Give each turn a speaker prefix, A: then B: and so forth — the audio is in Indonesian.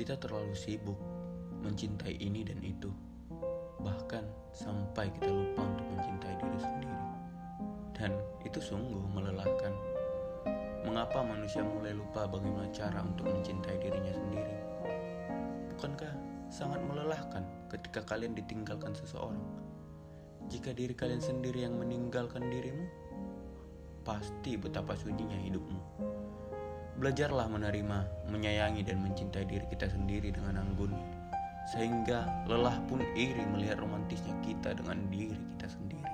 A: Kita terlalu sibuk mencintai ini dan itu, bahkan sampai kita lupa untuk mencintai diri sendiri. Dan itu sungguh melelahkan. Mengapa manusia mulai lupa bagaimana cara untuk mencintai dirinya sendiri? Bukankah sangat melelahkan ketika kalian ditinggalkan seseorang? Jika diri kalian sendiri yang meninggalkan dirimu, pasti betapa sunyinya hidupmu. Belajarlah menerima, menyayangi, dan mencintai diri kita sendiri dengan anggun, sehingga lelah pun iri melihat romantisnya kita dengan diri kita sendiri.